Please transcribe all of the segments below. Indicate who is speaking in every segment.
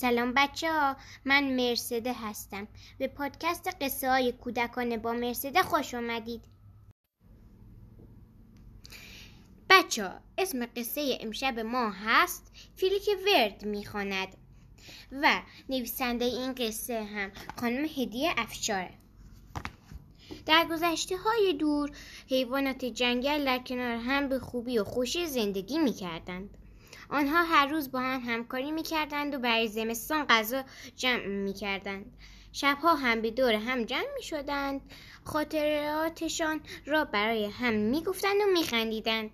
Speaker 1: سلام بچه ها من مرسده هستم. به پادکست قصه های کودکانه با مرسده خوش آمدید بچه ها اسم قصه امشب ما هست فیلی که ورد می‌خواند و نویسنده این قصه هم خانم هدیه افشاره در گذشته های دور حیوانات جنگل در کنار هم به خوبی و خوشی زندگی می‌کردند. آنها هر روز با هم همکاری می‌کردند و برای زمستان غذا جمع می‌کردند. شبها هم به دور هم جمع می‌شدند. خاطراتشان را برای هم می‌گفتند و میخندیدند.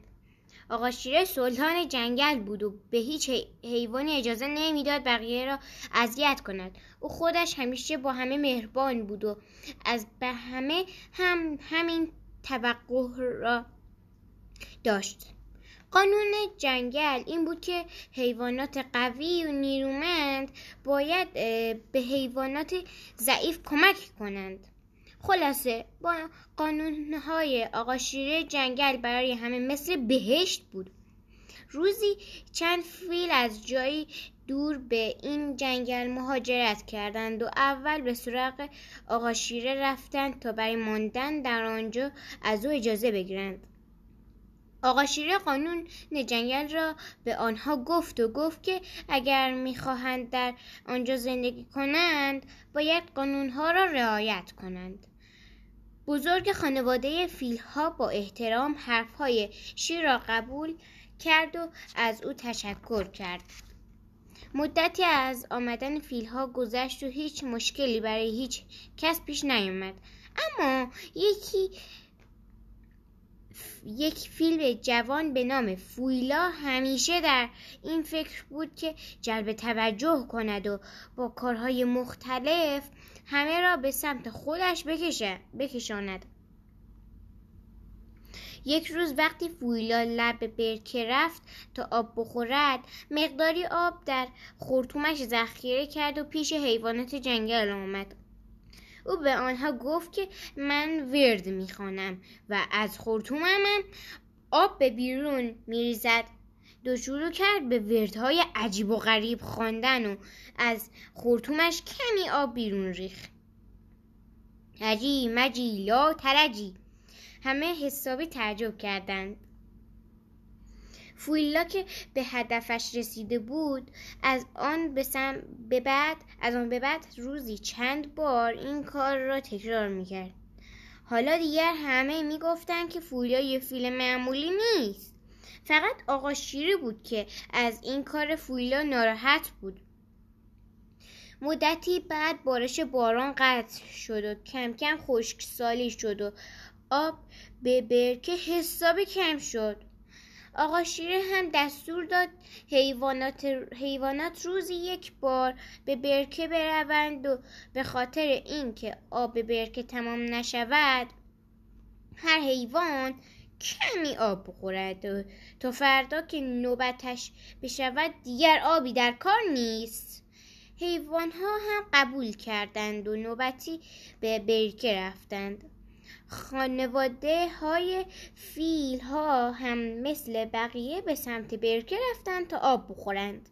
Speaker 1: آقا شیره سلطان جنگل بود و به هیچ حیوانی اجازه نمی‌داد بقیه را اذیت کند. او خودش همیشه با همه مهربان بود و از به همه هم همین توقع را داشت. قانون جنگل این بود که حیوانات قوی و نیرومند باید به حیوانات ضعیف کمک کنند. خلاصه با قانونهای آقا شیره جنگل برای همه مثل بهشت بود. روزی چند فیل از جایی دور به این جنگل مهاجرت کردند و اول به سراغ آقا شیره رفتند تا برای ماندن در آنجا از او اجازه بگیرند. آقا شیره قانون جنگل را به آنها گفت و گفت که اگر می‌خواهند در آنجا زندگی کنند باید قانونها را رعایت کنند. بزرگ خانواده فیلها با احترام حرفهای شیر را قبول کرد و از او تشکر کرد. مدتی از آمدن فیلها گذشت و هیچ مشکلی برای هیچ کس پیش نیامد. اما یکی یک فیل جوان به نام فویلا همیشه در این فکر بود که جلب توجه کند و با کارهای مختلف همه را به سمت خودش بکشه بکشاند. یک روز وقتی فویلا لب برکه رفت تا آب بخورد مقداری آب در خورتومش ذخیره کرد و پیش حیوانات جنگل آمد. او به آنها گفت که من ورد می‌خوانم و از خورتومم آب به بیرون میریزد. دو شروع کرد به وردهای عجیب و غریب خواندن و از خورتومش کمی آب بیرون ریخت. عجی مجی لا ترجی همه حسابی تعجب کردند. فویلا که به هدفش رسیده بود از آن به بعد از آن به بعد روزی چند بار این کار را تکرار می‌کرد. حالا دیگر همه می‌گفتند که فویلا یه فیل معمولی نیست. فقط آقا شیری بود که از این کار فویلا ناراحت بود. مدتی بعد بارش باران قطع شد و کم کم خشکسالی شد و آب به برکه حسابی کم شد. آقا شیره هم دستور داد حیوانات, حیوانات روزی یک بار به برکه بروند و به خاطر اینکه آب برکه تمام نشود هر حیوان کمی آب بخورد و تا فردا که نوبتش بشود دیگر آبی در کار نیست. حیوان ها هم قبول کردند و نوبتی به برکه رفتند. خانواده های فیل ها هم مثل بقیه به سمت برکه رفتن تا آب بخورند.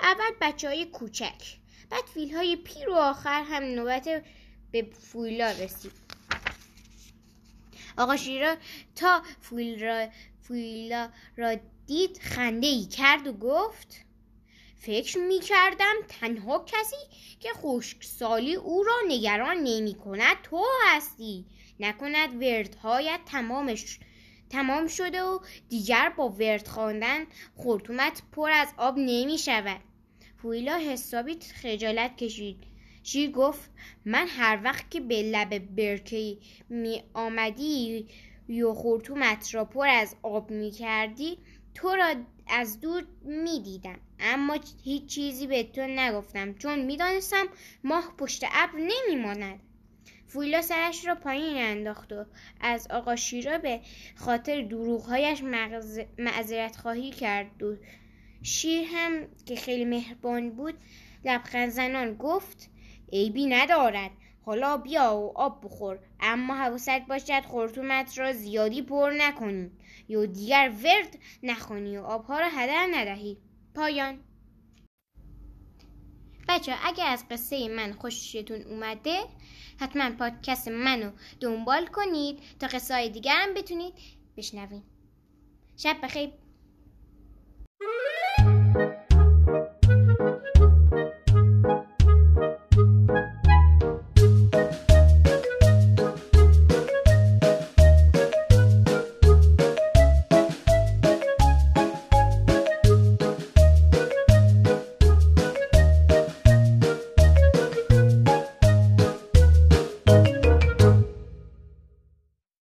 Speaker 1: اول بچه های کوچک. بعد فیل های پیر و آخر هم نوبت به فویلا رسید. آقا شیرا تا فیل را فویلا را دید خنده ای کرد و گفت فکر می کردم تنها کسی که خشکسالی او را نگران نمی کند تو هستی. نکند وردهایت تمامش تمام شده و دیگر با ورد خواندن خورتومت پر از آب نمی شود فویلا حسابی خجالت کشید. شیر گفت من هر وقت که به لب برکه می آمدی یا خورتومت را پر از آب می کردی تو را از دور می دیدم. اما هیچ چیزی به تو نگفتم. چون می دانستم ماه پشت ابر نمی ماند. فویلا سرش را پایین انداخت و از آقا شیرا به خاطر دروغهایش معذرت خواهی کرد و شیر هم که خیلی مهربان بود لبخند زنان گفت عیبی ندارد. حالا بیا و آب بخور. اما حواست باشد خورتومت را زیادی پر نکنی یا دیگر ورد نخونی و آبها را هدر ندهی. پایان. بچه اگه از قصه من خوشتون اومده حتما پادکست منو دنبال کنید تا قصه های دیگر هم بتونید بشنوید. شب بخیر.